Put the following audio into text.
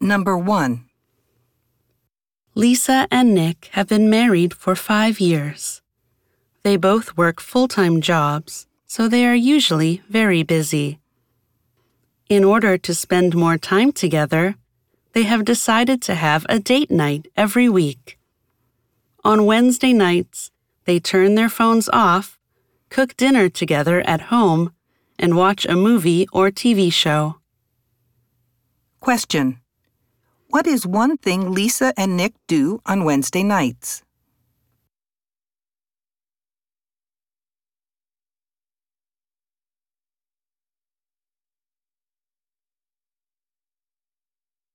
Number 1. Lisa and Nick have been married for five years. They both work full time jobs, so they are usually very busy. In order to spend more time together, they have decided to have a date night every week. On Wednesday nights, they turn their phones off, cook dinner together at home, and watch a movie or TV show. Question. What is one thing Lisa and Nick do on Wednesday nights?